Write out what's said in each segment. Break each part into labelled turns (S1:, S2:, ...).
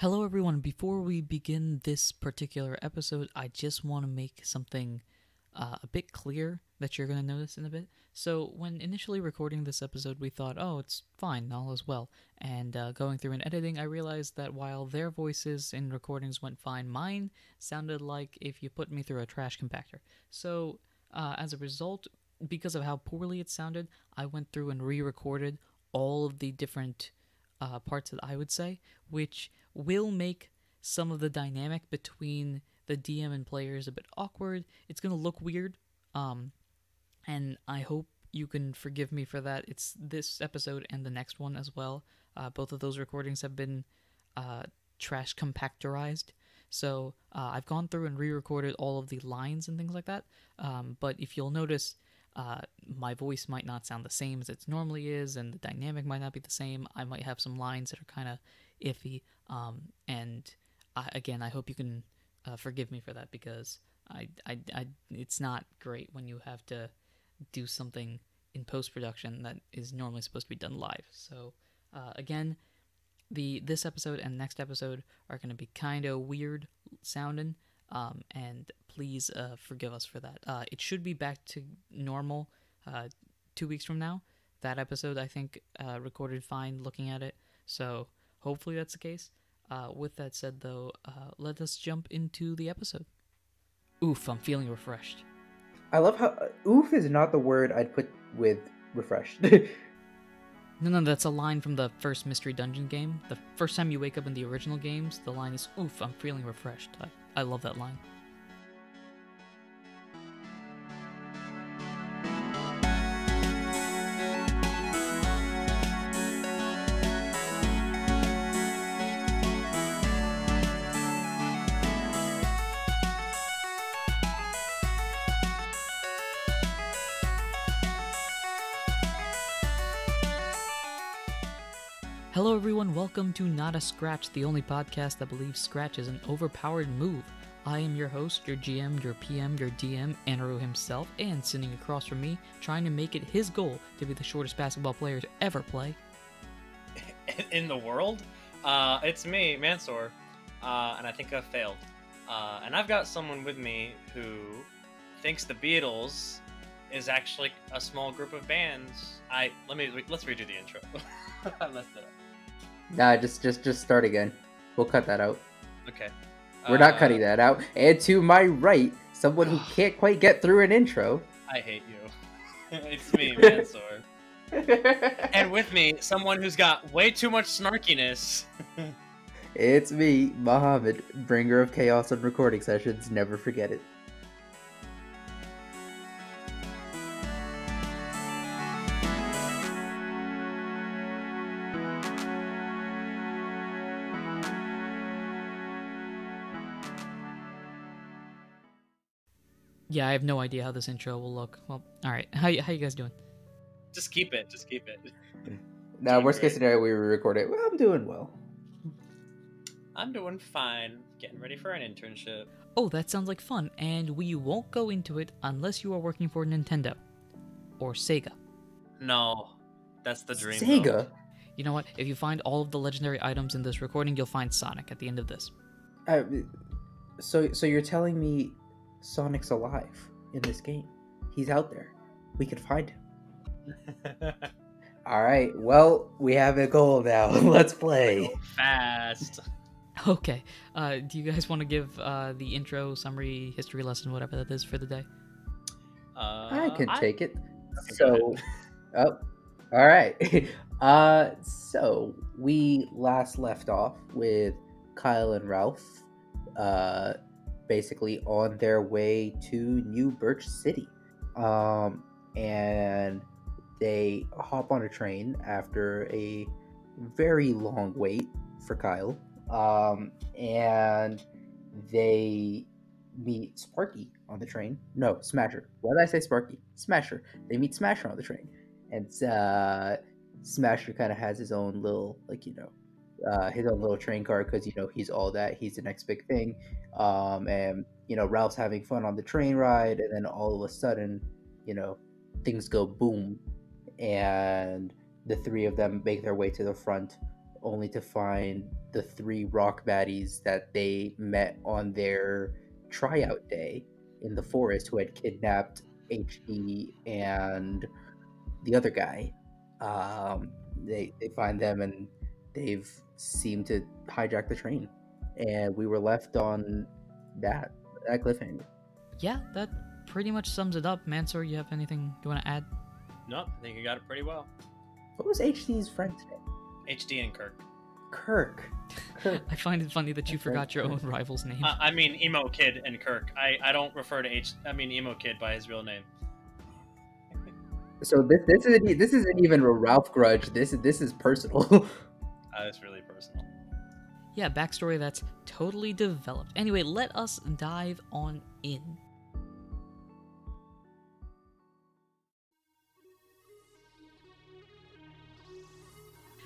S1: Hello, everyone. Before we begin this particular episode, I just want to make something uh, a bit clear that you're going to notice in a bit. So, when initially recording this episode, we thought, oh, it's fine, all is well. And uh, going through and editing, I realized that while their voices in recordings went fine, mine sounded like if you put me through a trash compactor. So, uh, as a result, because of how poorly it sounded, I went through and re recorded all of the different uh, parts that I would say, which will make some of the dynamic between the DM and players a bit awkward. It's gonna look weird, um, and I hope you can forgive me for that. It's this episode and the next one as well. Uh, both of those recordings have been uh, trash compactorized. So uh, I've gone through and re-recorded all of the lines and things like that. Um, but if you'll notice, uh, my voice might not sound the same as it normally is, and the dynamic might not be the same. I might have some lines that are kind of iffy. Um, and I, again, I hope you can uh, forgive me for that because I, I, I, it's not great when you have to do something in post production that is normally supposed to be done live. So uh, again, the this episode and next episode are going to be kind of weird sounding, um, and please uh, forgive us for that. Uh, it should be back to normal uh, two weeks from now. That episode, I think, uh, recorded fine looking at it. So hopefully that's the case. Uh, with that said, though, uh, let us jump into the episode. Oof, I'm feeling refreshed.
S2: I love how oof is not the word I'd put with refreshed.
S1: No, no, that's a line from the first Mystery Dungeon game. The first time you wake up in the original games, the line is, Oof, I'm feeling refreshed. I, I love that line. Welcome to Not a Scratch, the only podcast that believes Scratch is an overpowered move. I am your host, your GM, your PM, your DM, Anaru himself, and sitting across from me, trying to make it his goal to be the shortest basketball player to ever play.
S3: in the world. Uh, it's me, Mansoor, uh, and I think I've failed. Uh, and I've got someone with me who thinks the Beatles is actually a small group of bands. I let me let's redo the intro. I messed it up.
S2: Nah, just just just start again. We'll cut that out.
S3: Okay.
S2: We're not
S3: Uh,
S2: cutting that out. And to my right, someone who can't quite get through an intro.
S3: I hate you. it's me, Mansoor. and with me, someone who's got way too much snarkiness.
S2: it's me, Mohammed, bringer of chaos on recording sessions. Never forget it.
S1: Yeah, I have no idea how this intro will look. Well, all right. How y- how you guys doing?
S3: Just keep it. Just keep it.
S2: Now,
S3: Doing
S2: worst case scenario, we record it. Well, I'm doing well.
S3: I'm doing fine. Getting ready for an internship.
S1: Oh, that sounds like fun, and we won't go into it unless you are working for Nintendo or Sega.
S3: No, that's the dream. though.
S2: Sega.
S1: You know what? If you find all of the legendary items in this recording, you'll find Sonic at the end of this.
S2: Uh, so, so you're telling me Sonic's alive in this game? He's out there. We could find him. All right. Well, we have a goal now. Let's play.
S3: Fast.
S1: Okay. Uh, do you guys want to give uh, the intro, summary, history lesson, whatever that is for the day?
S3: Uh,
S2: I can take it. So, oh, all right. Uh, so we last left off with Kyle and Ralph, uh, basically on their way to New Birch City. Um, and they hop on a train after a very long wait for Kyle. Um, and they meet Sparky on the train. No, Smasher. Why did I say Sparky? Smasher. They meet Smasher on the train, and uh, Smasher kind of has his own little, like you know, uh, his own little train car because you know he's all that. He's the next big thing. Um, and you know Ralph's having fun on the train ride, and then all of a sudden, you know, things go boom, and the three of them make their way to the front, only to find the three rock baddies that they met on their tryout day in the forest who had kidnapped HD and the other guy. Um, they they find them and they've seemed to hijack the train, and we were left on that that cliffhanger.
S1: Yeah, that pretty much sums it up. Mansoor, you have anything you want to add?
S3: Nope, I think you got it pretty well.
S2: What was HD's friend's name?
S3: HD and Kirk.
S2: Kirk. Kirk.
S1: I find it funny that you
S2: That's right.
S1: forgot your own rival's name.
S3: Uh, I mean Emo Kid and Kirk. I, I don't refer to H. I mean Emo Kid by his real name.
S2: So this this isn't this isn't even a Ralph grudge. This is this is personal.
S3: Uh, it's really personal.
S1: yeah, backstory that's totally developed. Anyway, let us dive on in.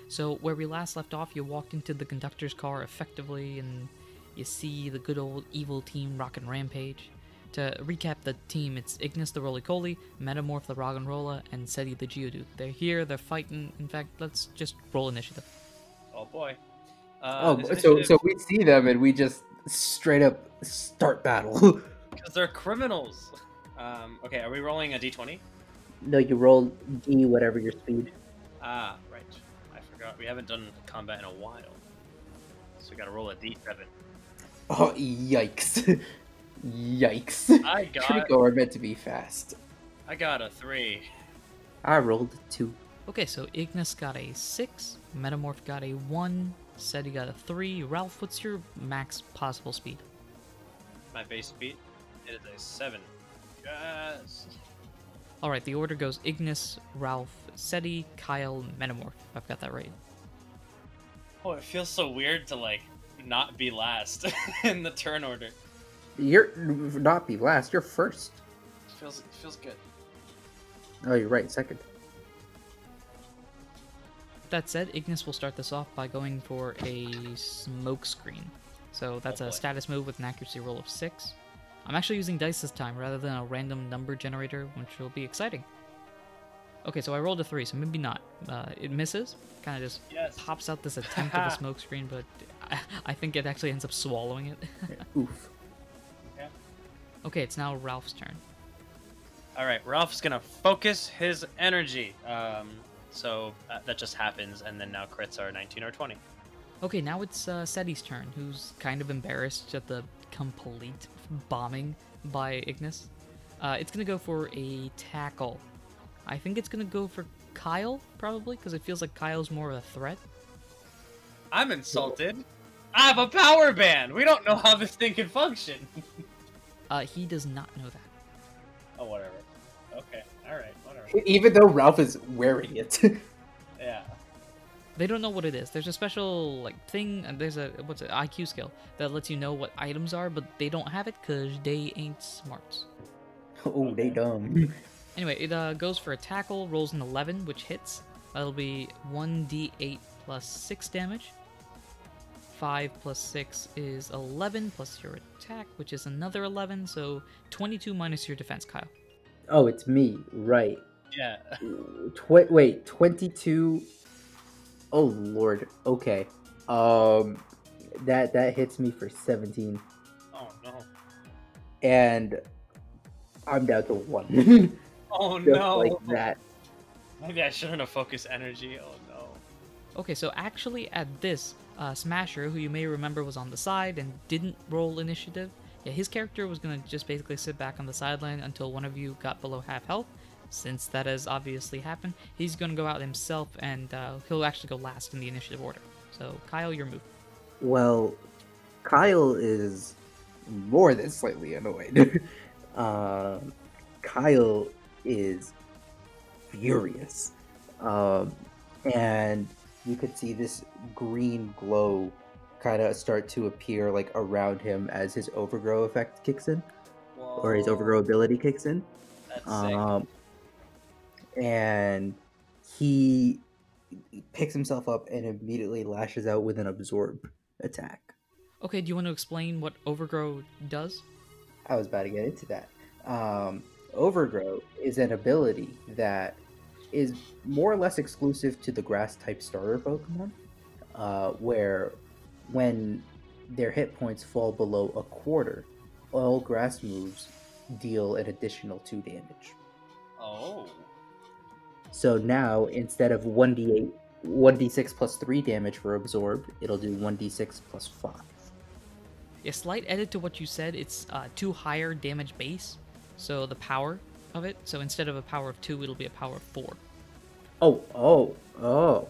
S1: So, where we last left off, you walked into the conductor's car effectively, and you see the good old evil team rockin' Rampage. To recap the team, it's Ignis the Rolycoly, Metamorph the Roggenrola, and Seti the Geodude. They're here, they're fighting. In fact, let's just roll initiative.
S3: Oh boy. Uh,
S2: oh, so so we see them and we just straight up start battle.
S3: Because they're criminals. Um, okay, are we rolling a d20?
S2: no, you roll D whatever your speed.
S3: Ah, right. I forgot. We haven't done combat in a while. So we gotta roll a d7.
S2: Oh yikes! yikes!
S3: I got
S2: Treecko are meant to be fast.
S3: I got a 3.
S2: I rolled two.
S1: Okay, so Ignis got a 6, Metamorph got a 1, Seti got a 3. Ralph, what's your max possible speed?
S3: My base speed it is a 7. Yes!
S1: Alright, the order goes Ignis, Ralph, Seti, Kyle, Metamorph. I've got that right.
S3: Oh, it feels so weird to like not be last in the turn order.
S2: You're not be last. You're first.
S3: It feels it feels good.
S2: Oh, you're right. Second.
S1: That said, Ignis will start this off by going for a smoke screen. So that's
S3: Oh
S1: a status move with an accuracy roll of 6. I'm actually using dice this time rather than a random number generator, which will be exciting. Okay, so I rolled a 3, so maybe not. Uh, it misses, kind of just
S3: Yes.
S1: pops out this attempt of a smoke screen, but I, I think it actually ends up swallowing it.
S2: Oof.
S1: okay, it's now Ralph's turn.
S3: All right, Ralph's gonna focus his energy. Um, so uh, that just happens, and then now crits are 19 or 20.
S1: Okay, now it's uh, Seti's turn, who's kind of embarrassed at the complete bombing by Ignis. Uh, it's gonna go for a tackle. I think it's gonna go for Kyle, probably, because it feels like Kyle's more of a threat.
S3: I'm insulted. I have a power band. We don't know how this thing can function.
S1: Uh, he does not know that.
S3: oh, whatever. Okay. All right. Whatever.
S2: Even though Ralph is wearing it.
S3: Yeah.
S1: They don't know what it is. There's a special like thing, and there's a what's it IQ skill that lets you know what items are, but they don't have it because they ain't smarts.
S2: oh, they dumb.
S1: Anyway, it uh, goes for a tackle, rolls an 11, which hits. That'll be 1d8 plus 6 damage. 5 plus 6 is 11, plus your attack, which is another 11, so 22 minus your defense, Kyle.
S2: Oh, it's me. Right.
S3: Yeah.
S2: Tw- wait, 22. Oh lord. Okay. Um that that hits me for 17
S3: Oh no.
S2: and I'm down to 1.
S3: Oh
S2: Just
S3: no.
S2: like that.
S3: Maybe I shouldn't have focused energy. Oh no.
S1: Okay, so actually at this, uh, Smasher, who you may remember was on the side and didn't roll initiative, yeah, his character was gonna just basically sit back on the sideline until one of you got below half health. Since that has obviously happened, he's gonna go out himself and uh, he'll actually go last in the initiative order. So, Kyle, your move.
S2: Well, Kyle is more than slightly annoyed. um, Kyle is furious. Um, and you could see this green glow kind of start to appear like around him as his overgrow effect kicks in, or his overgrow ability kicks in.
S3: That's sick.
S2: Um, and he picks himself up and immediately lashes out with an absorb attack.
S1: Okay, do you want to explain what Overgrow does?
S2: I was about to get into that. Um, Overgrow is an ability that is more or less exclusive to the grass type starter Pokemon, uh, where when their hit points fall below a quarter, all grass moves deal an additional 2 damage.
S3: Oh.
S2: So now instead of 1d8 1d6 plus 3 damage for absorb, it'll do 1d6 plus 5.
S1: A slight edit to what you said. It's uh, two higher damage base, so the power of it. So instead of a power of two, it'll be a power of four.
S2: Oh, oh, oh.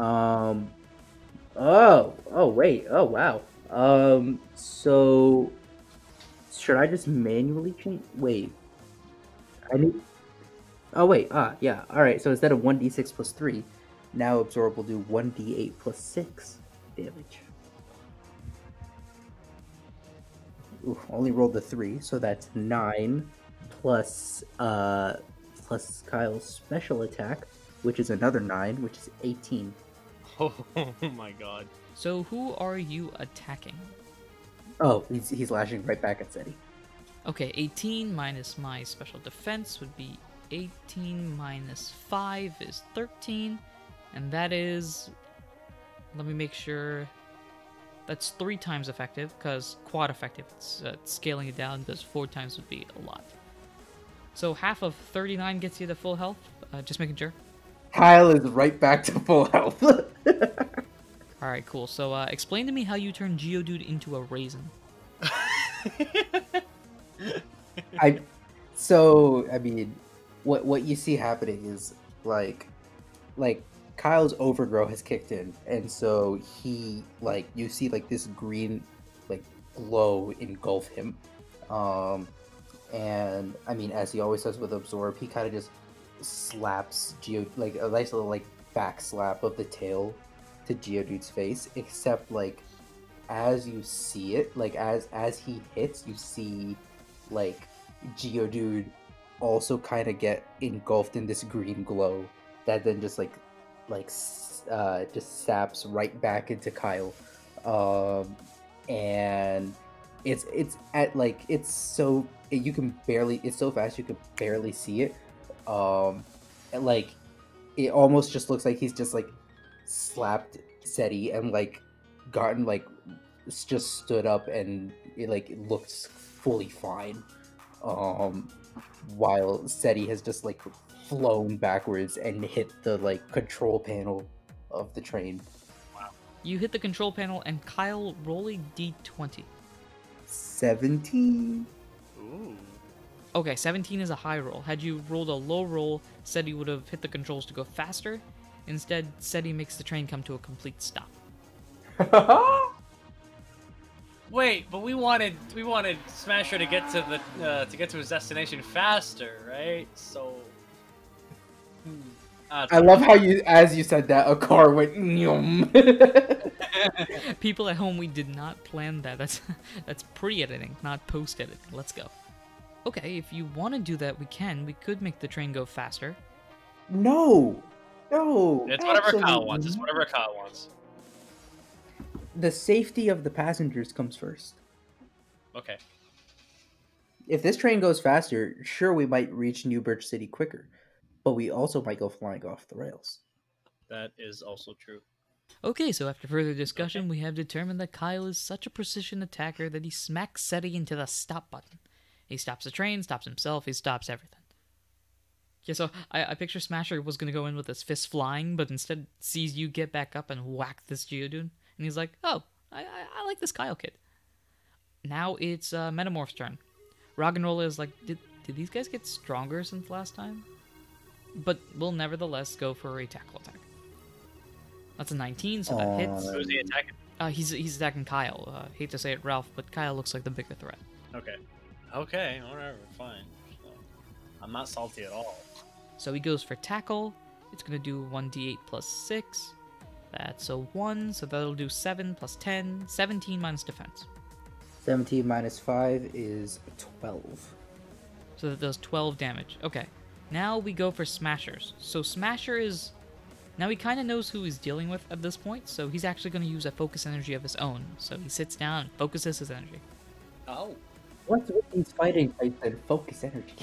S2: Um Oh, oh wait. Oh wow. Um so should I just manually change wait. I need Oh wait, ah, yeah. Alright, so instead of 1d6 plus 3, now absorb will do 1d8 plus 6 damage. Ooh, only rolled the 3, so that's 9 plus uh plus Kyle's special attack, which is another 9, which is 18.
S3: Oh my god.
S1: So who are you attacking?
S2: Oh, he's, he's lashing right back at Seti.
S1: Okay, 18 minus my special defense would be 18 minus 5 is 13. And that is. Let me make sure. That's three times effective, because quad effective. It's uh, scaling it down, because four times would be a lot. So half of 39 gets you to full health. Uh, just making sure.
S2: Kyle is right back to full health.
S1: All right, cool. So uh, explain to me how you turn Geodude into a raisin.
S2: I so I mean, what what you see happening is like, like Kyle's overgrow has kicked in, and so he like you see like this green like glow engulf him, um, and I mean as he always does with absorb, he kind of just slaps Geo like a nice little like back slap of the tail to Geodude's face, except like as you see it, like as as he hits, you see like Geodude also kind of get engulfed in this green glow that then just like like uh just saps right back into Kyle. Um and it's it's at like it's so you can barely it's so fast you can barely see it um and, like it almost just looks like he's just like slapped Seti and like gotten like just stood up and it like looks fully fine um while Seti has just like flown backwards and hit the like control panel of the train
S1: You hit the control panel, and Kyle roll a d20.
S2: 17
S3: Ooh.
S1: Okay, 17 is a high roll. Had you rolled a low roll, SETI would have hit the controls to go faster. Instead, SETI makes the train come to a complete stop.
S3: Wait, but we wanted we wanted Smasher to get to the uh, to get to his destination faster, right? So. Hmm.
S2: I love how you as you said that a car went Nyum.
S1: People at home, we did not plan that. That's that's pre-editing, not post-editing. Let's go. Okay, if you want to do that, we can. We could make the train go faster.
S2: no no
S3: it's whatever Kyle
S2: absolutely
S3: wants. It's
S2: not.
S3: whatever Kyle wants.
S2: The safety of the passengers comes first
S3: Okay.
S2: if this train goes faster sure we might reach newbridge city quicker but we also might go flying off the rails
S3: That is also true.
S1: Okay, so after further discussion, we have determined that Kyle is such a precision attacker that he smacks SETI into the stop button. He stops the train, stops himself, he stops everything. Yeah, so I, I picture Smasher was gonna go in with his fist flying, but instead sees you get back up and whack this Geodude, and he's like, "Oh, I, I, I like this Kyle kid." Now it's uh, Metamorph's turn. Roggenrola is like, "Did did these guys get stronger since last time?" But will nevertheless go for a tackle attack. That's a 19, so that hits.
S3: Who's he attacking?
S1: Uh, he's he's attacking Kyle. Uh, hate to say it, Ralph, but Kyle looks like the bigger threat.
S3: Okay. Okay. Whatever. Fine. I'm not salty at all.
S1: So he goes for tackle. It's gonna do 1d8 plus 6. That's a 1, so that'll do 7 plus 10. 17 minus defense.
S2: 17 minus 5 is 12
S1: So that does 12 damage. Okay. Now we go for smashers. So smasher is now he kind of knows who he's dealing with at this point, so he's actually going to use a focus energy of his own. So he sits down and focuses his energy.
S3: Oh.
S2: what's with these fighting types and focus energy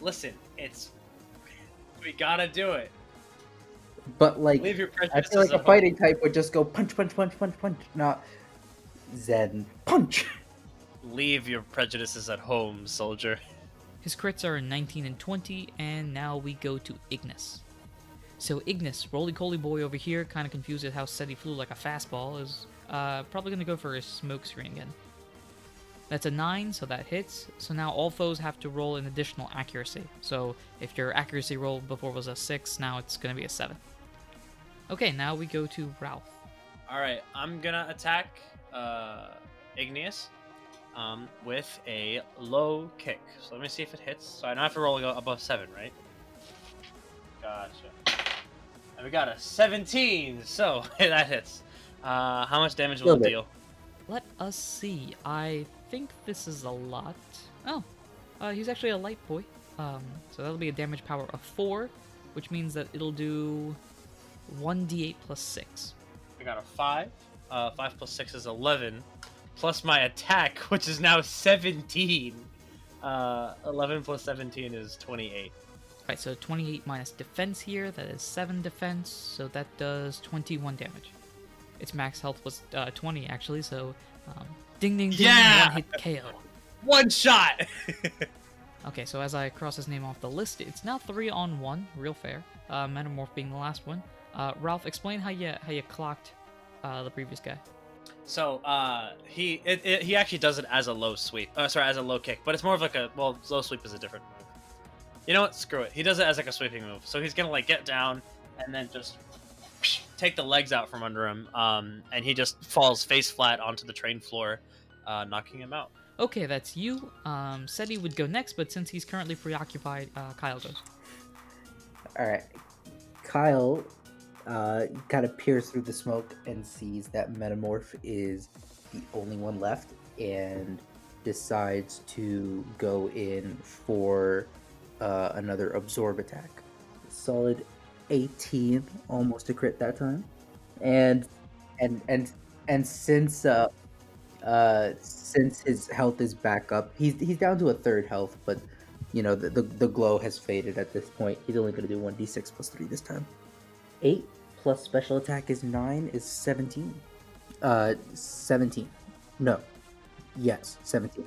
S3: Listen, it's we gotta do it.
S2: But like,
S3: Leave your
S2: I feel like
S3: at
S2: a
S3: home.
S2: fighting type would just go punch, punch, punch, punch, punch, not Zen punch.
S3: Leave your prejudices at home, soldier.
S1: His crits are 19 and 20, and now we go to Ignis. So Ignis, roly-coly boy over here, kind of confused at how SETI flew like a fastball, is uh, probably going to go for a smoke screen again. That's a 9, so that hits. So now all foes have to roll an additional accuracy. So if your accuracy roll before was a 6, now it's going to be a 7. Okay, now we go to Ralph.
S3: All right, I'm gonna attack uh, Igneous um, with a low kick. So let me see if it hits. So I don't have to roll a- above seven, right? Gotcha. And we got a 17, so that hits. Uh, how much damage will it deal?
S1: Let us see. I think this is a lot. Oh, uh, he's actually a light boy. Um, so that'll be a damage power of 4, which means that it'll do 1d8 plus 6.
S3: I got a five. Uh, five plus six is 11, plus my attack, which is now 17. Uh, 11 plus 17 is 28.
S1: Right, so 28 minus defense here, that is 7 defense, so that does 21 damage. Its max health was uh, 20 actually, so um, ding ding ding,
S3: Yeah!
S1: one hit KO.
S3: One shot.
S1: Okay, so as I cross his name off the list, it's now 3 on 1, real fair. Uh, Metamorph being the last one. Uh, Ralph, explain how you how you clocked uh, the previous guy.
S3: So uh, he it, it, he actually does it as a low sweep. Uh, sorry, as a low kick, but it's more of like a well, low sweep is a different move. You know what? Screw it. He does it as like a sweeping move. So he's gonna like get down and then just take the legs out from under him, um, and he just falls face flat onto the train floor, uh, knocking him out.
S1: Okay, that's you. Um, said he would go next, but since he's currently preoccupied, uh, Kyle goes.
S2: All right, Kyle uh, kind of peers through the smoke and sees that Metamorph is the only one left, and decides to go in for uh, another absorb attack. Solid 18, almost a crit that time, and and and and since uh, uh, since his health is back up, he's he's down to a third health, but you know the, the, the glow has faded at this point. He's only going to do 1d6 plus 3 this time. 8 plus special attack is 9 is 17. Uh, 17. No. Yes, 17.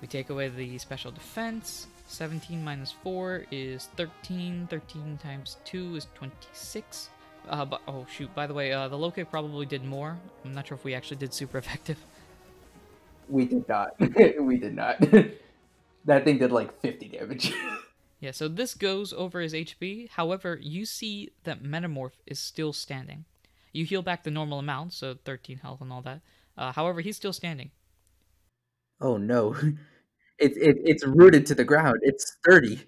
S1: We take away the special defense. 17 minus 4 is 13. 13 times 2 is 26. Uh, but, oh shoot, by the way, uh, the low kick probably did more. I'm not sure if we actually did super effective.
S2: We did not. we did not. that thing did like 50 damage.
S1: Yeah, so this goes over his HP. However, you see that Metamorph is still standing. You heal back the normal amount, so 13 health and all that. Uh, however, he's still standing.
S2: oh no. It, it, it's rooted to the ground. It's sturdy.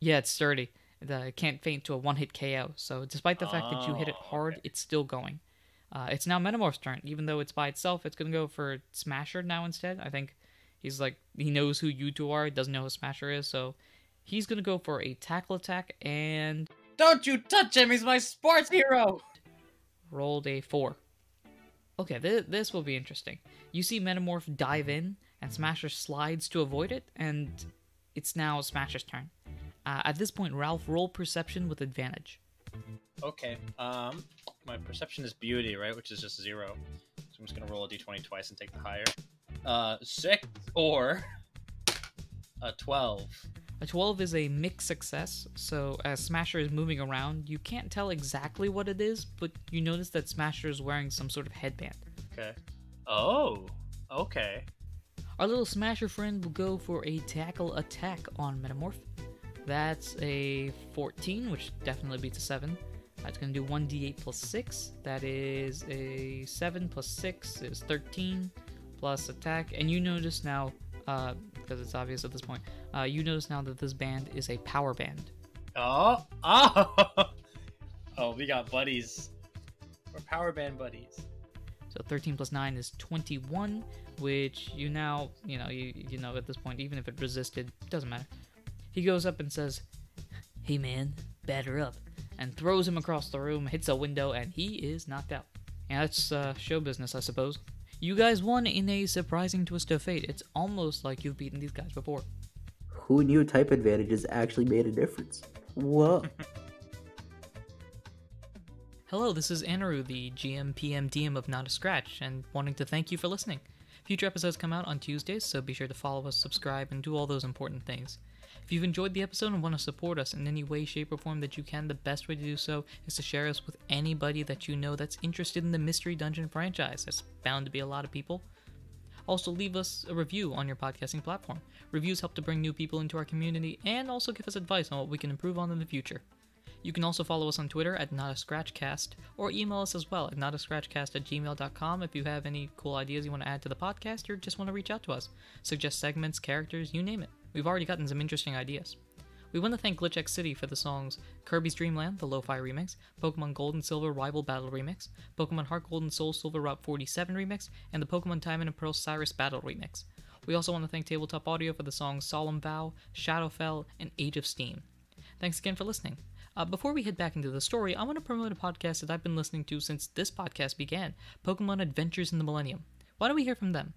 S1: Yeah, it's sturdy. It uh, can't faint to a one hit KO. So, despite the fact that you hit it
S3: Oh,
S1: hard,
S3: okay.
S1: it's still going. Uh, it's now Metamorph's turn. Even though it's by itself, it's going to go for Smasher now instead. I think he's like, he knows who you two are, he doesn't know who Smasher is, so he's going to go for a tackle attack and
S3: Don't you touch him! He's my sports hero.
S1: rolled a 4. Okay, th- this will be interesting. You see Metamorph dive in, and Smasher slides to avoid it, and it's now Smasher's turn. Uh, at this point, Ralph roll perception with advantage.
S3: Okay. Um, my perception is beauty, right? Which is just zero. So I'm just gonna roll a d20 twice and take the higher. Uh, six or a twelve.
S1: A 12 is a mixed success, so as Smasher is moving around, you can't tell exactly what it is, but you notice that Smasher is wearing some sort of headband.
S3: Okay. Oh. Okay.
S1: Our little Smasher friend will go for a tackle attack on Metamorph. That's a 14, which definitely beats a 7. That's going to do 1d8 plus 6. That is a 7 plus 6 is 13 plus attack. And you notice now, uh, because it's obvious at this point, uh, you notice now that this band is a power band.
S3: Oh. Oh. oh, we got buddies. We're power band buddies.
S1: So 13 plus 9 is 21, which you now, you know, you, you know at this point, even if it resisted, doesn't matter. He goes up and says, Hey man, batter up, and throws him across the room, hits a window, and he is knocked out. Yeah, that's uh, show business, I suppose. You guys won in a surprising twist of fate. It's almost like you've beaten these guys before.
S2: Who knew type advantages actually made a difference? Whoa.
S1: Hello, this is Anaru, the GM PM DM of Not a Scratch, and wanting to thank you for listening. Future episodes come out on Tuesdays, so be sure to follow us, subscribe, and do all those important things. If you've enjoyed the episode and want to support us in any way, shape, or form that you can, the best way to do so is to share us with anybody that you know that's interested in the Mystery Dungeon franchise. There's bound to be a lot of people. Also, leave us a review on your podcasting platform. Reviews help to bring new people into our community and also give us advice on what we can improve on in the future. You can also follow us on Twitter at NotAScratchCast or email us as well at notascratchcast at gmail.com if you have any cool ideas you want to add to the podcast or just want to reach out to us. Suggest segments, characters, you name it. We've already gotten some interesting ideas. We want to thank Glitch City for the songs Kirby's Dream Land, the Lo-Fi remix, Pokemon Gold and Silver Rival Battle remix, Pokemon Heart Gold and Soul Silver Route 47 remix, and the Pokemon Diamond and Pearl Cyrus Battle remix. We also want to thank Tabletop Audio for the songs Solemn Vow, Shadowfell, and Age of Steam. Thanks again for listening. Uh, before we head back into the story, I want to promote a podcast that I've been listening to since this podcast began Pokemon Adventures in the Millennium. Why don't we hear from them?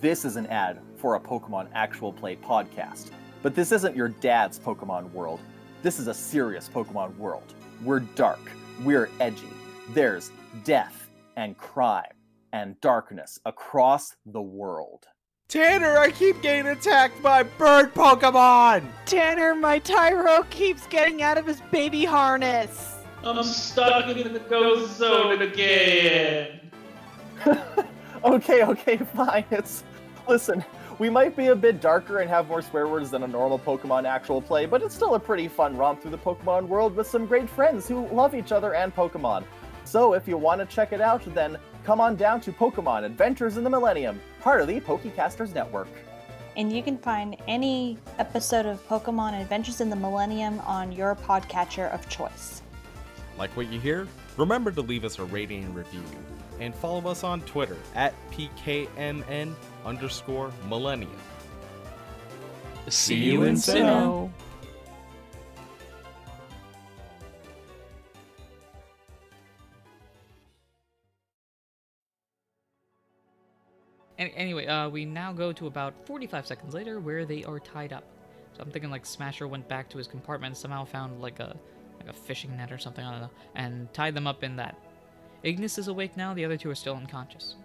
S4: This is an ad for a Pokemon Actual Play podcast. But this isn't your dad's Pokemon world. This is a serious Pokemon world. We're dark, we're edgy. There's death and crime and darkness across the world.
S5: Tanner, I keep getting attacked by bird Pokemon!
S6: Tanner, my Tyro keeps getting out of his baby harness.
S7: I'm stuck in the ghost zone again.
S4: okay, okay, fine. It's listen. We might be a bit darker and have more swear words than a normal Pokemon actual play, but it's still a pretty fun romp through the Pokemon world with some great friends who love each other and Pokemon. So if you want to check it out, then come on down to Pokemon Adventures in the Millennium, part of the Pokecasters Network.
S6: And you can find any episode of Pokemon Adventures in the Millennium on your podcatcher of choice.
S5: Like what you hear? Remember to leave us a rating and review. And follow us on Twitter at PKMN underscore millennium.
S1: See,
S5: you in Sinnoh.
S1: Any- anyway, uh, we now go to about 45 seconds later where they are tied up. So I'm thinking like Smasher went back to his compartment and somehow found like a like a fishing net or something, I don't know, and tied them up in that. Ignis is awake now, the other two are still unconscious.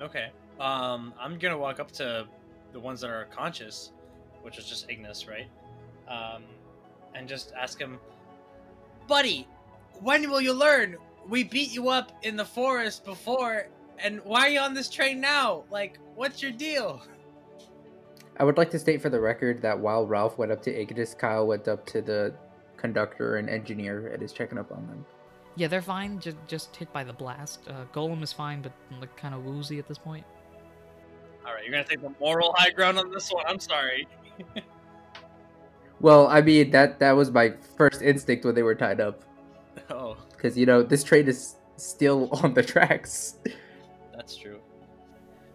S3: Okay. Um, I'm gonna walk up to the ones that are conscious, which is just Ignis, right? Um, and just ask him, buddy, when will you learn? We beat you up in the forest before, and why are you on this train now? Like, what's your deal?
S2: I would like to state for the record that while Ralph went up to Ignis, Kyle went up to the conductor and engineer and is checking up on them.
S1: Yeah, they're fine, just just hit by the blast. Uh, Golem is fine, but like kind of woozy at this point.
S3: All right, you're gonna take the moral high ground on this one. I'm sorry.
S2: Well, I mean that that was my first instinct when they were tied up,
S3: oh,
S2: because you know this train is still on the tracks.
S3: that's true.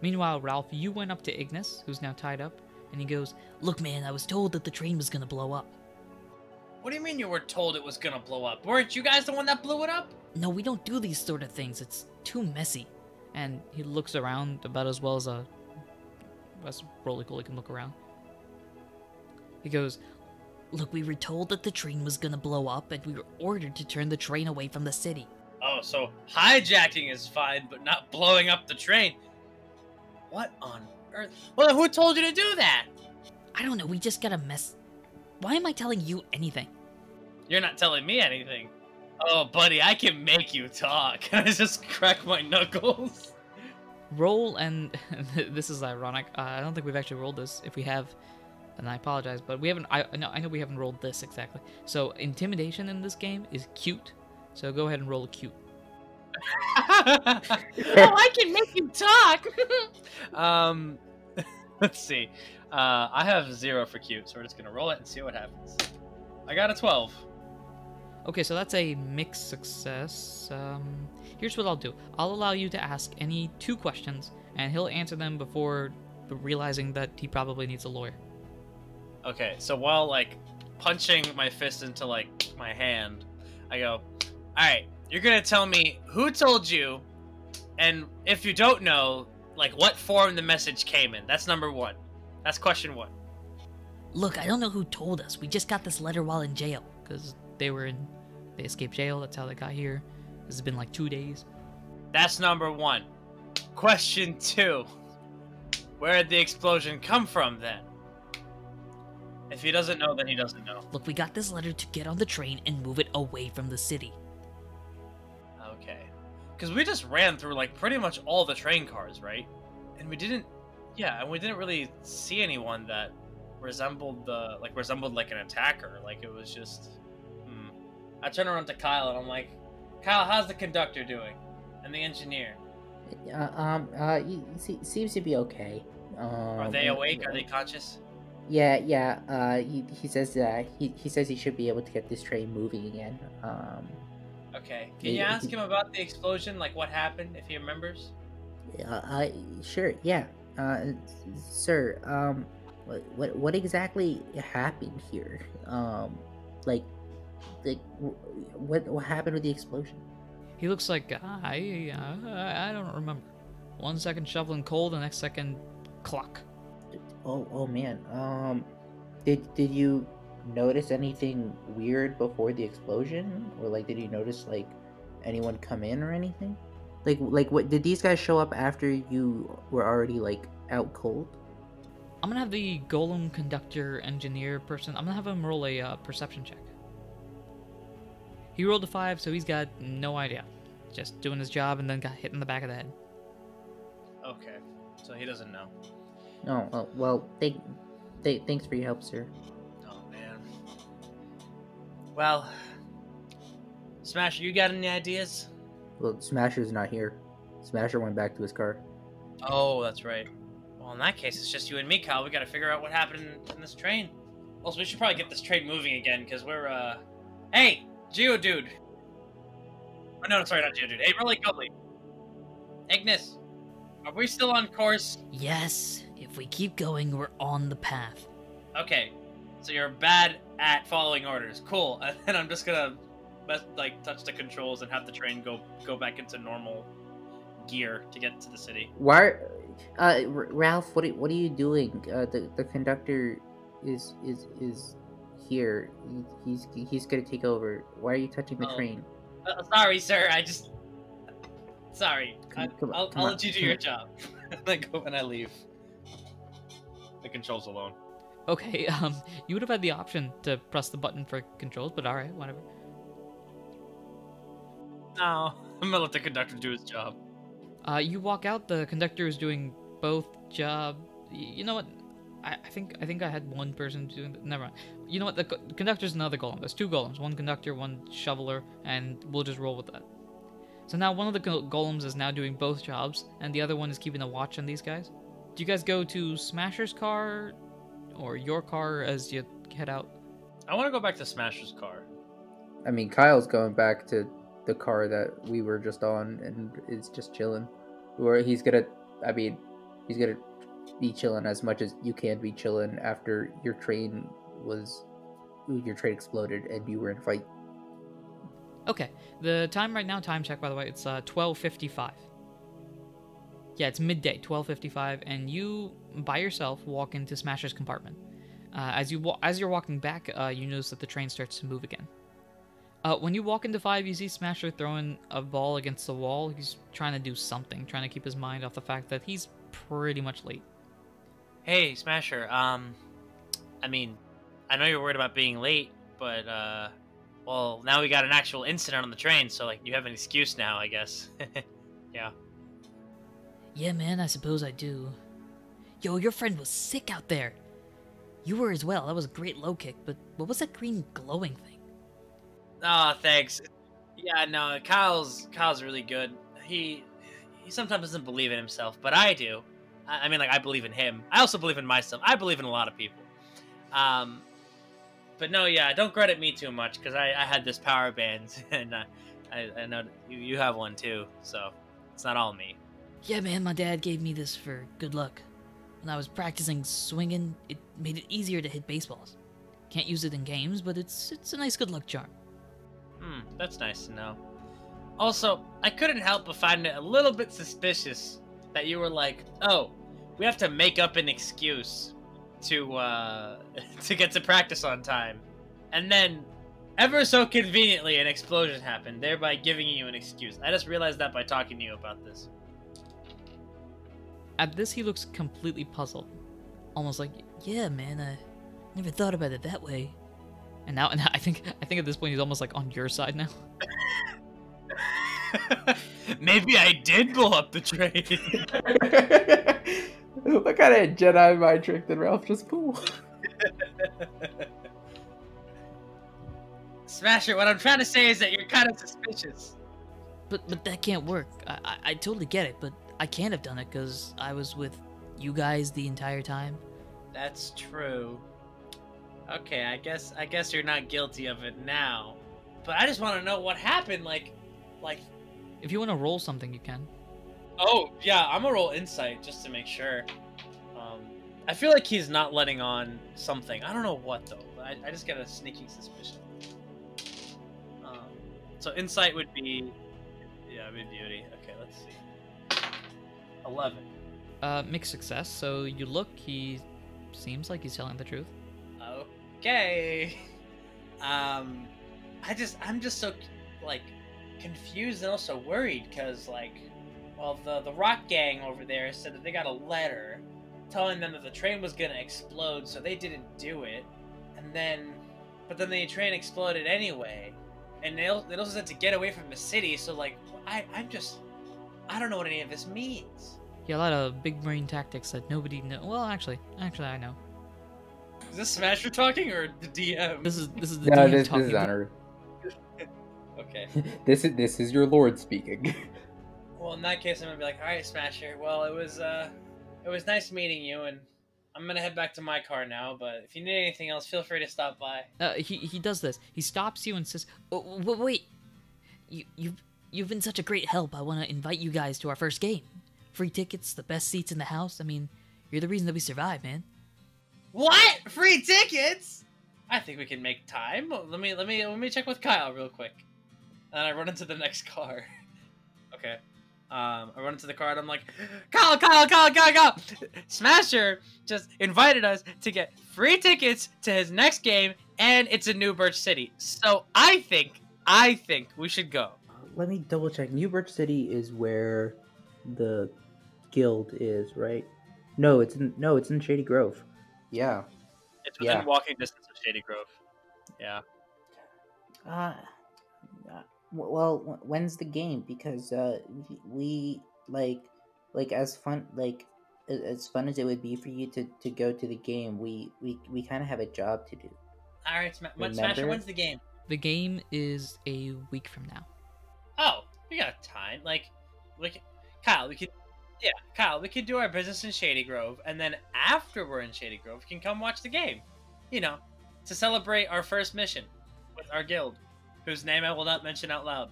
S1: Meanwhile, Ralph, you went up to Ignis, who's now tied up, and he goes, "Look, man, I was told that the train was gonna blow up."
S3: What do you mean you were told it was gonna blow up? Weren't you guys the one that blew it up?
S1: No, we don't do these sort of things. It's too messy. And he looks around about as well as a as Roly Poly can look around. He goes, Look, we were told that the train was gonna blow up, and we were ordered to turn the train away from the city.
S3: Oh, so hijacking is fine, but not blowing up the train. What on earth? Well, who told you to do that?
S1: I don't know, we just got a mess. Why am I telling you anything?
S3: You're not telling me anything. Oh, buddy, I can make you talk. I just crack my knuckles.
S1: Roll, and this is ironic. Uh, I don't think we've actually rolled this. If we have, then I apologize, but we haven't. I no, I know we haven't rolled this exactly. So intimidation in this game is cute. So go ahead and roll a cute.
S3: oh, I can make you talk. um, let's see. Uh, I have zero for cute, so we're just gonna roll it and see what happens. I got a twelve.
S1: Okay, so that's a mixed success. Um, here's what I'll do. I'll allow you to ask any two questions, and he'll answer them before realizing that he probably needs a lawyer.
S3: Okay, so while like punching my fist into like my hand, I go, "All right, you're gonna tell me who told you, and if you don't know, like what form the message came in. That's number one. That's question one.
S1: Look, I don't know who told us. We just got this letter while in jail. Because they were in. They escaped jail. That's how they got here. This has been like two days.
S3: That's number one. Question two. Where did the explosion come from then? If he doesn't know, then he doesn't know.
S1: Look, we got this letter to get on the train and move it away from the city.
S3: Okay. Because we just ran through like pretty much all the train cars, right? And we didn't. Yeah, and we didn't really see anyone that resembled the like resembled like an attacker. Like it was just. Hmm. I turn around to Kyle and I'm like, Kyle, how's the conductor doing? And the engineer.
S2: Uh, um, uh, he, seems to be okay. Um,
S3: Are they awake? Are they conscious?
S2: Yeah, yeah. Uh, he, he says that he, he says he should be able to get this train moving again. Um,
S3: Okay. Can you ask him about the explosion? Like what happened, if he remembers?
S2: uh, uh sure, yeah. Uh, sir, um, what, what what exactly happened here? Um, like, like, what what happened with the explosion?
S1: He looks like I. Uh, I don't remember. One second shoveling coal, the next second clock.
S2: Oh, oh man. Um, did did you notice anything weird before the explosion, or like, did you notice like anyone come in or anything? Like, like what did these guys show up after you were already like out cold?
S1: I'm gonna have the golem conductor engineer person. I'm gonna have him roll a uh, perception check. He rolled a five, so he's got no idea. Just doing his job and then got hit in the back of the head.
S3: Okay. So he doesn't know.
S2: Oh, oh well, thank, th- thanks for your help, sir.
S3: Oh man. Well, Smasher, you got any ideas?
S2: Well, Smasher's not here. Smasher went back to his car.
S3: Oh, that's right. Well, in that case, it's just you and me, Kyle. We gotta figure out what happened in this train. Also, we should probably get this train moving again, because we're, uh... Hey! Geodude! Oh, no, sorry, not Geodude. Hey, Really Cuddly. Ignis! Are we still on course?
S1: Yes, if we keep going, we're on the path.
S3: Okay. So you're bad at following orders. Cool. And then I'm just gonna, mess- like, touch the controls and have the train go go back into normal gear to get to the city.
S2: Why, uh, Ralph? What are, what are you doing? Uh, the the conductor is is is here. He's he's gonna take over. Why are you touching the
S3: Oh.
S2: train?
S3: Uh, sorry, sir. I just. Sorry. I,
S2: Come- come on,
S3: I'll,
S2: come
S3: I'll
S2: on,
S3: let you do your job. and then go and I leave. The controls alone.
S1: Okay, um, you would have had the option to press the button for controls, but alright, whatever.
S3: No, I'm gonna let the conductor do his job.
S1: Uh, you walk out. The conductor is doing both job. You know what? I, I think I think I had one person doing. The, never mind. You know what? The co- conductor's another golem. There's two golems. One conductor, one shoveler, and we'll just roll with that. So now one of the go- golems is now doing both jobs, and the other one is keeping a watch on these guys. Do you guys go to Smasher's car, or your car as you head out?
S3: I want to go back to Smasher's car.
S2: I mean, Kyle's going back to the car that we were just on and is just chilling. Or he's gonna, I mean, he's gonna be chilling as much as you can be chilling after your train was, your train exploded and you were in a fight.
S1: Okay. The time right now, time check by the way, it's uh 12:55. Yeah, it's midday, 12:55, and you by yourself walk into Smasher's compartment. Uh, as you wa- as you're walking back, uh, you notice that the train starts to move again. Uh, when you walk into five, you see Smasher throwing a ball against the wall. He's trying to do something, trying to keep his mind off the fact that he's pretty much late.
S3: Hey, Smasher. Um, I mean, I know you're worried about being late, but uh, well, now we got an actual incident on the train, so like you have an excuse now, I guess. yeah.
S1: Yeah, man, I suppose I do. Yo, your friend was sick out there. You were as well. That was a great low kick, but what was that green glowing thing?
S3: Oh, thanks. Yeah, no, Kyle's Kyle's really good. He he sometimes doesn't believe in himself, but I do. I, I mean, like I believe in him. I also believe in myself. I believe in a lot of people. Um, but no, yeah, don't credit me too much because I, I had this power band, and uh, I, I know you, you have one too, so it's not all me.
S1: Yeah, man, my dad gave me this for good luck. When I was practicing swinging, it made it easier to hit baseballs. Can't use it in games, but it's it's a nice good luck charm.
S3: That's nice to know. Also, I couldn't help but find it a little bit suspicious that you were like, "Oh, we have to make up an excuse to uh, to get to practice on time, and then ever so conveniently an explosion happened, thereby giving you an excuse. I just realized that by talking to you about this.
S1: At this, he looks completely puzzled, almost like, "Yeah, man, I never thought about it that way." And now, and I think, I think at this point, he's almost like on your side now.
S3: Maybe I did blow up the train.
S2: what kind of Jedi mind trick did Ralph just pull?
S3: Smasher, what I'm trying to say is that you're kind of suspicious.
S1: But but that can't work. I I, I totally get it, but I can't have done it because I was with you guys the entire time.
S3: That's true. Okay, I guess I guess you're not guilty of it now. But I just want to know what happened. Like, like.
S1: If you want to roll something, you can.
S3: Oh yeah, I'm gonna roll insight just to make sure. Um, I feel like he's not letting on something. I don't know what though. I, I just get a sneaking suspicion. Um, so insight would be, yeah, be beauty. Okay, let's see. Eleven.
S1: Uh, mixed success. So you look, he seems like he's telling the truth.
S3: Okay. Um, I just I'm just so like confused and also worried because like, well the the rock gang over there said that they got a letter telling them that the train was gonna explode, so they didn't do it, and then, but then the train exploded anyway, and they they also said to get away from the city. So like I I'm just I don't know what any of this means.
S1: Yeah, a lot of big brain tactics that nobody know. Well, actually, actually, I know.
S3: Is this Smasher talking or the DM?
S1: This is this is the
S2: no,
S1: DM
S2: this, this
S1: talking.
S2: is Honor.
S3: okay.
S2: This is this is your lord speaking.
S3: Well, in that case, I'm gonna be like, all right, Smasher. Well, it was uh, it was nice meeting you, and I'm gonna head back to my car now. But if you need anything else, feel free to stop by.
S1: Uh, he he does this. He stops you and says, oh, "Wait, you you've you've been such a great help. I want to invite you guys to our first game. Free tickets, the best seats in the house. I mean, you're the reason that we survive, man."
S3: What? Free tickets? I think we can make time. Let me let me let me check with Kyle real quick. And I run into the next car. okay. Um, I run into the car and I'm like, Kyle, Kyle, Kyle, Kyle, Kyle. Smasher just invited us to get free tickets to his next game, and it's in New Birch City. So I think, I think we should go.
S2: Let me double check. New Birch City is where the guild is, right? No, it's in no, it's in Shady Grove. Yeah.
S3: It's within
S2: Yeah.
S3: walking distance of Shady Grove. Yeah.
S2: Uh, well, when's the game? Because uh, we- we like, like as fun like as fun as it would be for you to, to go to the game, we we, we kind of have a job to do.
S3: All right, Sma- when- Smasher,
S2: Remember?
S3: when's the game?
S1: The game is a week from now.
S3: Oh, we got time. Like, we could, Kyle, we could, yeah, Kyle, we could do our business in Shady Grove, and then after we're in Shady Grove, we can come watch the game. You know, to celebrate our first mission with our guild, whose name I will not mention out loud.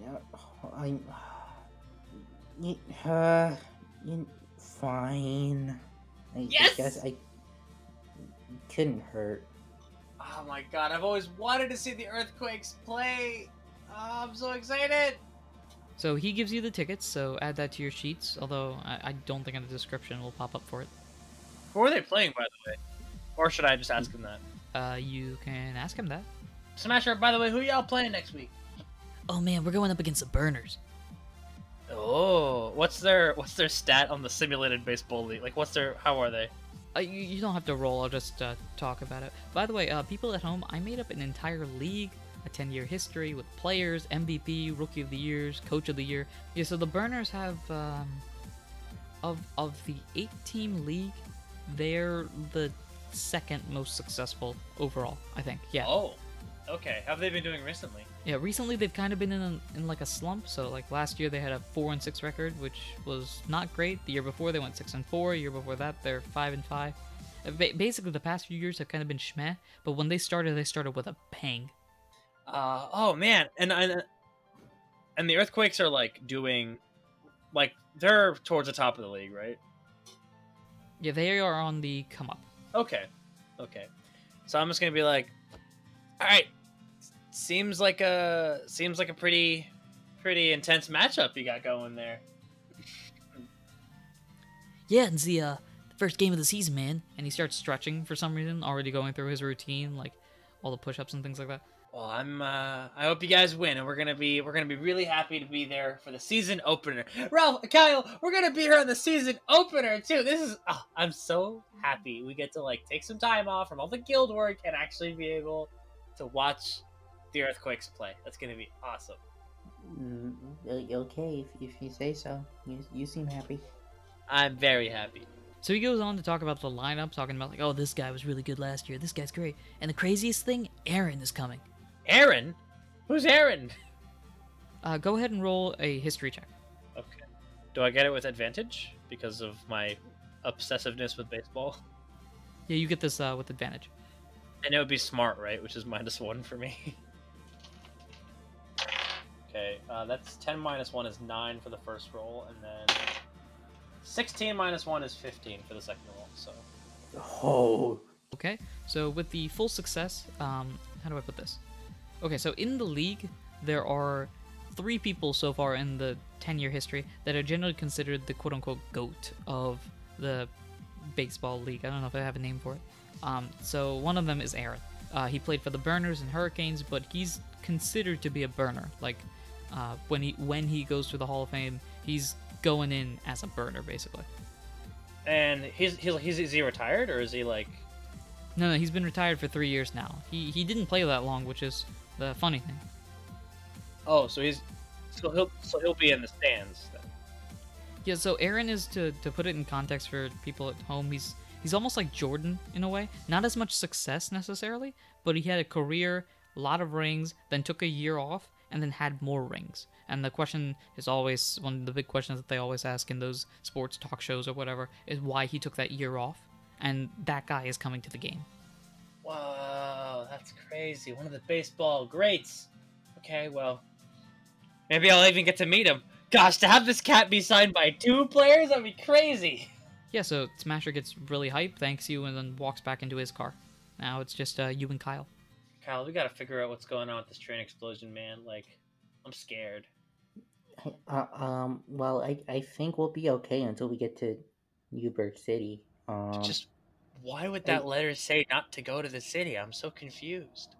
S2: Yeah, I. y- Uh, fine. I
S3: Yes!
S2: guess I couldn't hurt.
S3: Oh my god, I've always wanted to see the Earthquakes play. Oh, I'm so excited.
S1: So he gives you the tickets. So add that to your sheets. Although I, I don't think in the description will pop up for it.
S3: Who are they playing, by the way? Or should I just ask him that?
S1: Uh, you can ask him that.
S3: Smasher, by the way, who y'all playing next week?
S1: Oh man, we're going up against the Burners.
S3: Oh, what's their what's their stat on the simulated baseball league? Like, what's their how are they?
S1: Uh, you, you don't have to roll. I'll just uh, talk about it. By the way, uh, people at home, I made up an entire league, a 10-year history with players, MVP, Rookie of the Years, Coach of the Year. Yeah, so the Burners have um, of of the eight-team league, they're the second most successful overall. I think. Yeah.
S3: Oh, okay. How have they been doing recently?
S1: Yeah, recently they've kind of been in a, in like a slump. So like last year they had a four and six record, which was not great. The year before they went six and four. year before that they're five and five. Basically, the past few years have kind of been schmeh. But when they started, they started with a bang.
S3: Uh oh man, and and and the earthquakes are like doing, like they're towards the top of the league, right?
S1: Yeah, they are on the come up.
S3: Okay, okay. So I'm just gonna be like, all right. Seems like a seems like a pretty pretty intense matchup you got going there.
S1: Yeah, and the uh, first game of the season, man. And he starts stretching for some reason, already going through his routine, like all the push-ups and things like that.
S3: Well, I'm. Uh, I hope you guys win, and we're gonna be we're gonna be really happy to be there for the season opener. Ralph, Kyle, we're gonna be here on the season opener too. This is. Oh, I'm so happy we get to like take some time off from all the guild work and actually be able to watch the Earthquakes play. That's gonna be awesome.
S2: Mm, o- okay, if, if you say so. You, you seem happy.
S3: I'm very happy.
S1: So he goes on to talk about the lineup, talking about like, oh, this guy was really good last year. This guy's great. And the craziest thing, Aaron is coming.
S3: Aaron, who's Aaron?
S1: Uh, go ahead and roll a history check.
S3: Okay. Do I get it with advantage because of my obsessiveness with baseball?
S1: Yeah, you get this uh, with advantage.
S3: And it would be smart, right? Which is minus one for me. okay, uh, that's 10 minus 1 is 9 for the first roll, and then 16 minus 1 is 15 for the second roll, so.
S2: Oh,
S1: Okay, so with the full success, um, how do I put this? Okay, so in the league, there are three people so far in the 10 year history that are generally considered the quote unquote GOAT of the baseball league. I don't know if I have a name for it. Um, so one of them is Aaron. Uh, he played for the Burners and Hurricanes, but he's considered to be a burner. Like uh, when he when he goes to the Hall of Fame, he's going in as a burner basically.
S3: And he's, he's, he's, is he retired, or is he like.
S1: No, no, he's been retired for three years now. He he didn't play that long, which is the funny thing.
S3: Oh, so he's. So he'll, so he'll be in the stands then.
S1: Yeah, so Aaron is to to put it in context for people at home. He's he's almost like Jordan in a way. Not as much success necessarily, but he had a career, a lot of rings, then took a year off, and then had more rings. And the question is always one of the big questions that they always ask in those sports talk shows or whatever is why he took that year off. And that guy is coming to the game.
S3: Whoa, that's crazy. One of the baseball greats. Okay, well. Maybe I'll even get to meet him. Gosh, to have this cat be signed by two players, that'd be crazy.
S1: Yeah, so Smasher gets really hyped, thanks you, and then walks back into his car. Now it's just uh, you and Kyle.
S3: Kyle, we gotta figure out what's going on with this train explosion, man. Like, I'm scared.
S2: uh, um. Well, I I think we'll be okay until we get to New Birch City. Um,
S3: Just why would that letter say not to go to the city? I'm so confused.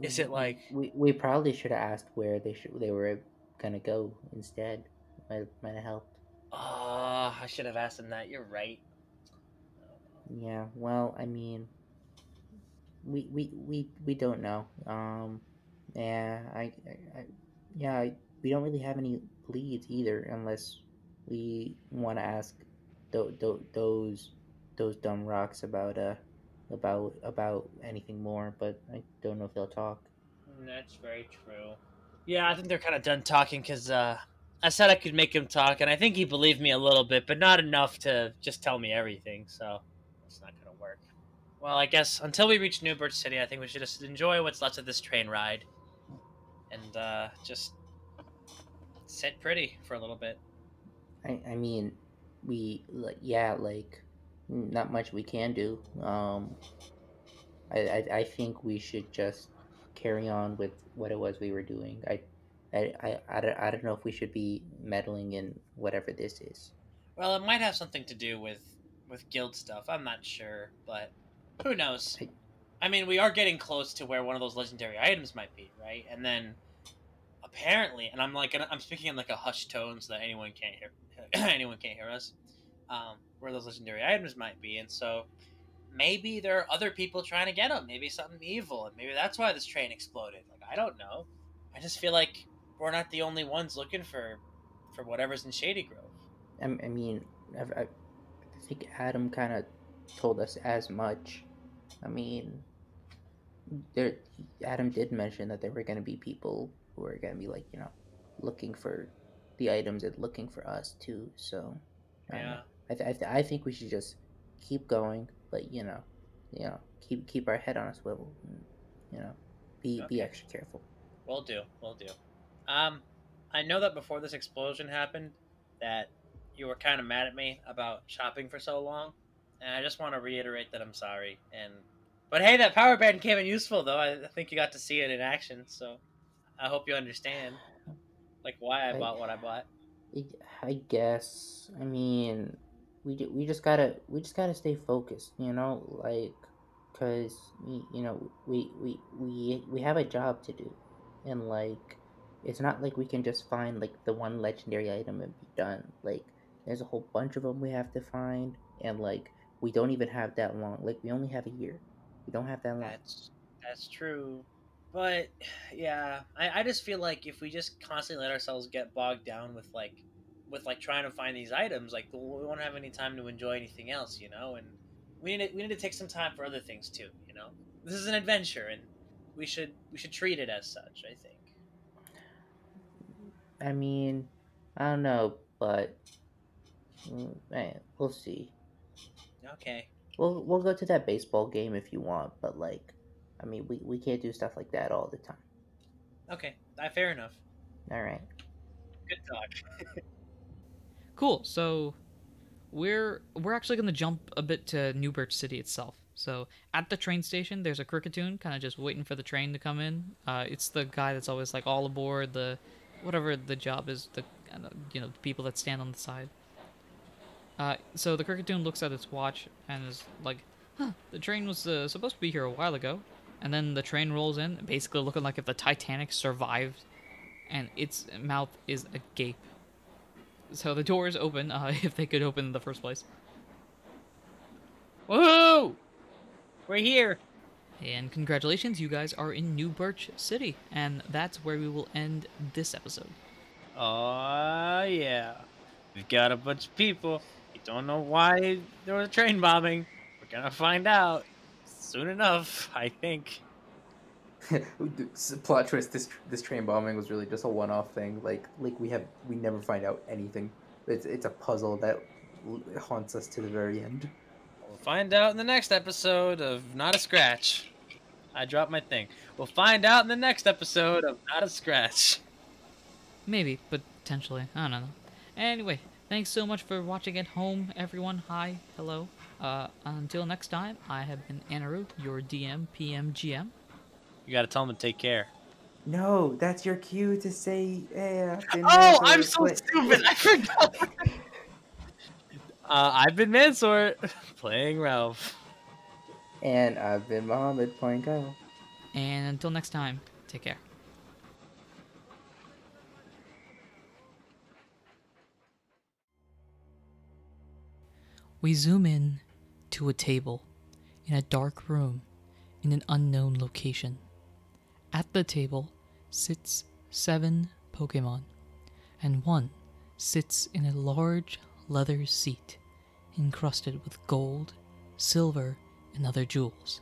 S3: Is it like
S2: we we probably should have asked where they should they were gonna go instead. Might might have helped.
S3: Ah, I should have asked him that. You're right.
S2: Yeah. Well, I mean, we we we we don't know. Um. Yeah. I. I, I yeah. I, we don't really have any leads either, unless we want to ask th- th- those those dumb rocks about uh about about anything more. But I don't know if they'll talk.
S3: Mm, That's very true. Yeah, I think they're kind of done talking because uh, I said I could make him talk, and I think he believed me a little bit, but not enough to just tell me everything. So it's not gonna work. Well, I guess until we reach New Birch City, I think we should just enjoy what's left of this train ride, and uh, just sit pretty for a little bit.
S2: I, I mean, we yeah, like not much we can do. Um, I, I I think we should just carry on with what it was we were doing. I I, I, I, don't, I don't know if we should be meddling in whatever this is.
S3: Well, it might have something to do with with guild stuff. I'm not sure, but who knows?
S2: I-
S3: I mean, we are getting close to where one of those legendary items might be, right? And then apparently, and I'm like, I'm speaking in like a hushed tone so that anyone can't hear anyone can't hear us. Um, where those legendary items might be, and so maybe there are other people trying to get them. Maybe something evil, and maybe that's why this train exploded. Like I don't know. I just feel like we're not the only ones looking for for whatever's in Shady Grove.
S2: I, I mean, I, I think Adam kind of told us as much. I mean, there Adam did mention that there were going to be people who were going to be like you know looking for the items and looking for us too. So.
S3: Yeah.
S2: I, th- I, th- I think we should just keep going, but you know, you know, keep keep our head on a swivel. And, you know, be be extra careful.
S3: We'll do. we'll do. Um, I know that before this explosion happened, that you were kind of mad at me about shopping for so long, and I just want to reiterate that I'm sorry. And but hey, that power band came in useful though. I I think you got to see it in action, so I hope you understand like why I
S2: I-
S3: bought what I bought.
S2: I guess. I mean, we ju- we just gotta we just gotta stay focused, you know, like, cause we, you know we we we we have a job to do, and like, it's not like we can just find like the one legendary item and be done. Like, there's a whole bunch of them we have to find, and like, we don't even have that long. Like, we only have a year. We don't have that long.
S3: That's that's true. But yeah, I, I just feel like if we just constantly let ourselves get bogged down with like with like trying to find these items, like we won't have any time to enjoy anything else, you know. And we need to, we need to take some time for other things too, you know. This is an adventure, and we should we should treat it as such. I think.
S2: I mean, I don't know, but man, we'll see.
S3: Okay.
S2: We'll we'll go to that baseball game if you want, but like, I mean, we, we can't do stuff like that all the time.
S3: Okay. Uh, fair enough.
S2: All right.
S3: Good talk.
S1: Cool. So we're we're actually gonna jump a bit to New Birch City itself. So at the train station, there's a Kricketune kind of just waiting for the train to come in. Uh, it's the guy that's always like all aboard the whatever the job is. The uh, you know the people that stand on the side. Uh, so the Kricketune looks at its watch and is like, "Huh, the train was uh, supposed to be here a while ago." And then the train rolls in, basically looking like if the Titanic survived, and its mouth is agape. So the doors open, uh, if they could open in the first place.
S3: Woohoo! We're here.
S1: And congratulations, you guys are in New Birch City, and that's where we will end this episode.
S3: Oh yeah, we've got a bunch of people. You don't know why there was a train bombing. We're gonna find out soon enough, I think.
S2: Plot twist: this this train bombing was really just a one-off thing. Like like we have we never find out anything. It's it's a puzzle that haunts us to the very end.
S3: We'll find out in the next episode of Not a Scratch. I dropped my thing. We'll find out in the next episode of Not a Scratch.
S1: Maybe, potentially. I don't know. Anyway, thanks so much for watching at home, everyone. Hi, hello. Uh, until next time, I have been Anaru, your DM, PM, GM.
S3: You gotta tell them to take care.
S2: No, that's your cue to say. Hey, I've been
S3: Oh, I'm so
S2: but-"
S3: stupid. I forgot. uh, I've been Mansoor, playing Ralph.
S2: And I've been Mohammed playing Kyle.
S1: And until next time, take care. We zoom in to a table in a dark room in an unknown location. At the table sits seven Pokemon, and one sits in a large leather seat encrusted with gold, silver, and other jewels.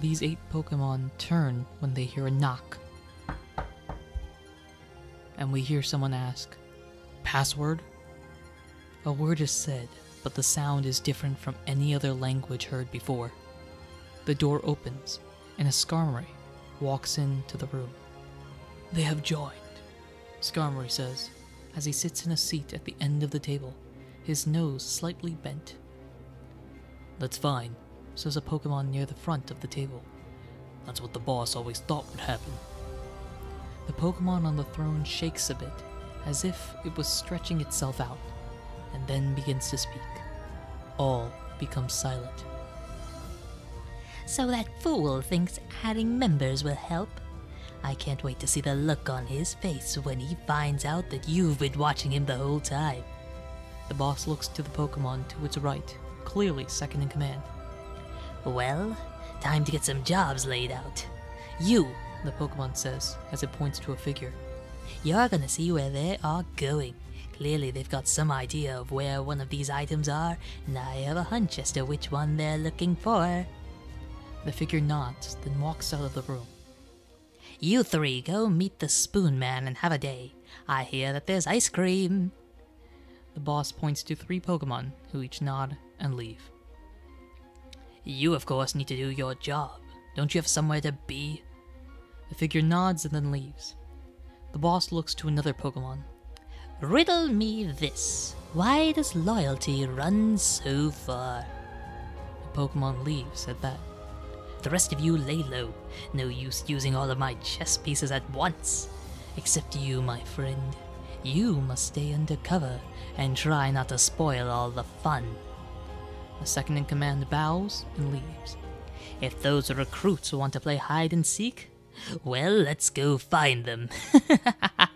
S1: These eight Pokemon turn when they hear a knock. And we hear someone ask, Password? A word is said, but the sound is different from any other language heard before. The door opens, and a Skarmory walks into the room. They have joined, Skarmory says, as he sits in a seat at the end of the table, his nose slightly bent. That's fine, says a Pokemon near the front of the table. That's what the boss always thought would happen. The Pokemon on the throne shakes a bit, as if it was stretching itself out, and then begins to speak. All becomes silent.
S8: So that fool thinks adding members will help? I can't wait to see the look on his face when he finds out that you've been watching him the whole time.
S1: The boss looks to the Pokemon to its right, clearly second in command.
S8: Well, time to get some jobs laid out. You,
S1: The Pokemon says as it points to a figure.
S8: you're gonna see where they are going. Clearly, they've got some idea of where one of these items are, and I have a hunch as to which one they're looking for.
S1: The figure nods, then walks out of the room.
S8: You three go meet the Spoon Man and have a day. I hear that there's ice cream.
S1: The boss points to three Pokemon, who each nod and leave.
S8: You, of course, need to do your job. Don't you have somewhere to be?
S1: The figure nods and then leaves. The boss looks to another Pokemon.
S8: Riddle me this. Why does loyalty run so far?
S1: The Pokemon leaves at that.
S8: The rest of you lay low. No use using all of my chess pieces at once. Except you, my friend.
S1: You must stay undercover and try not to spoil all the fun.
S9: The second in command bows and leaves.
S1: If those recruits want to play hide and seek, well, let's go find them.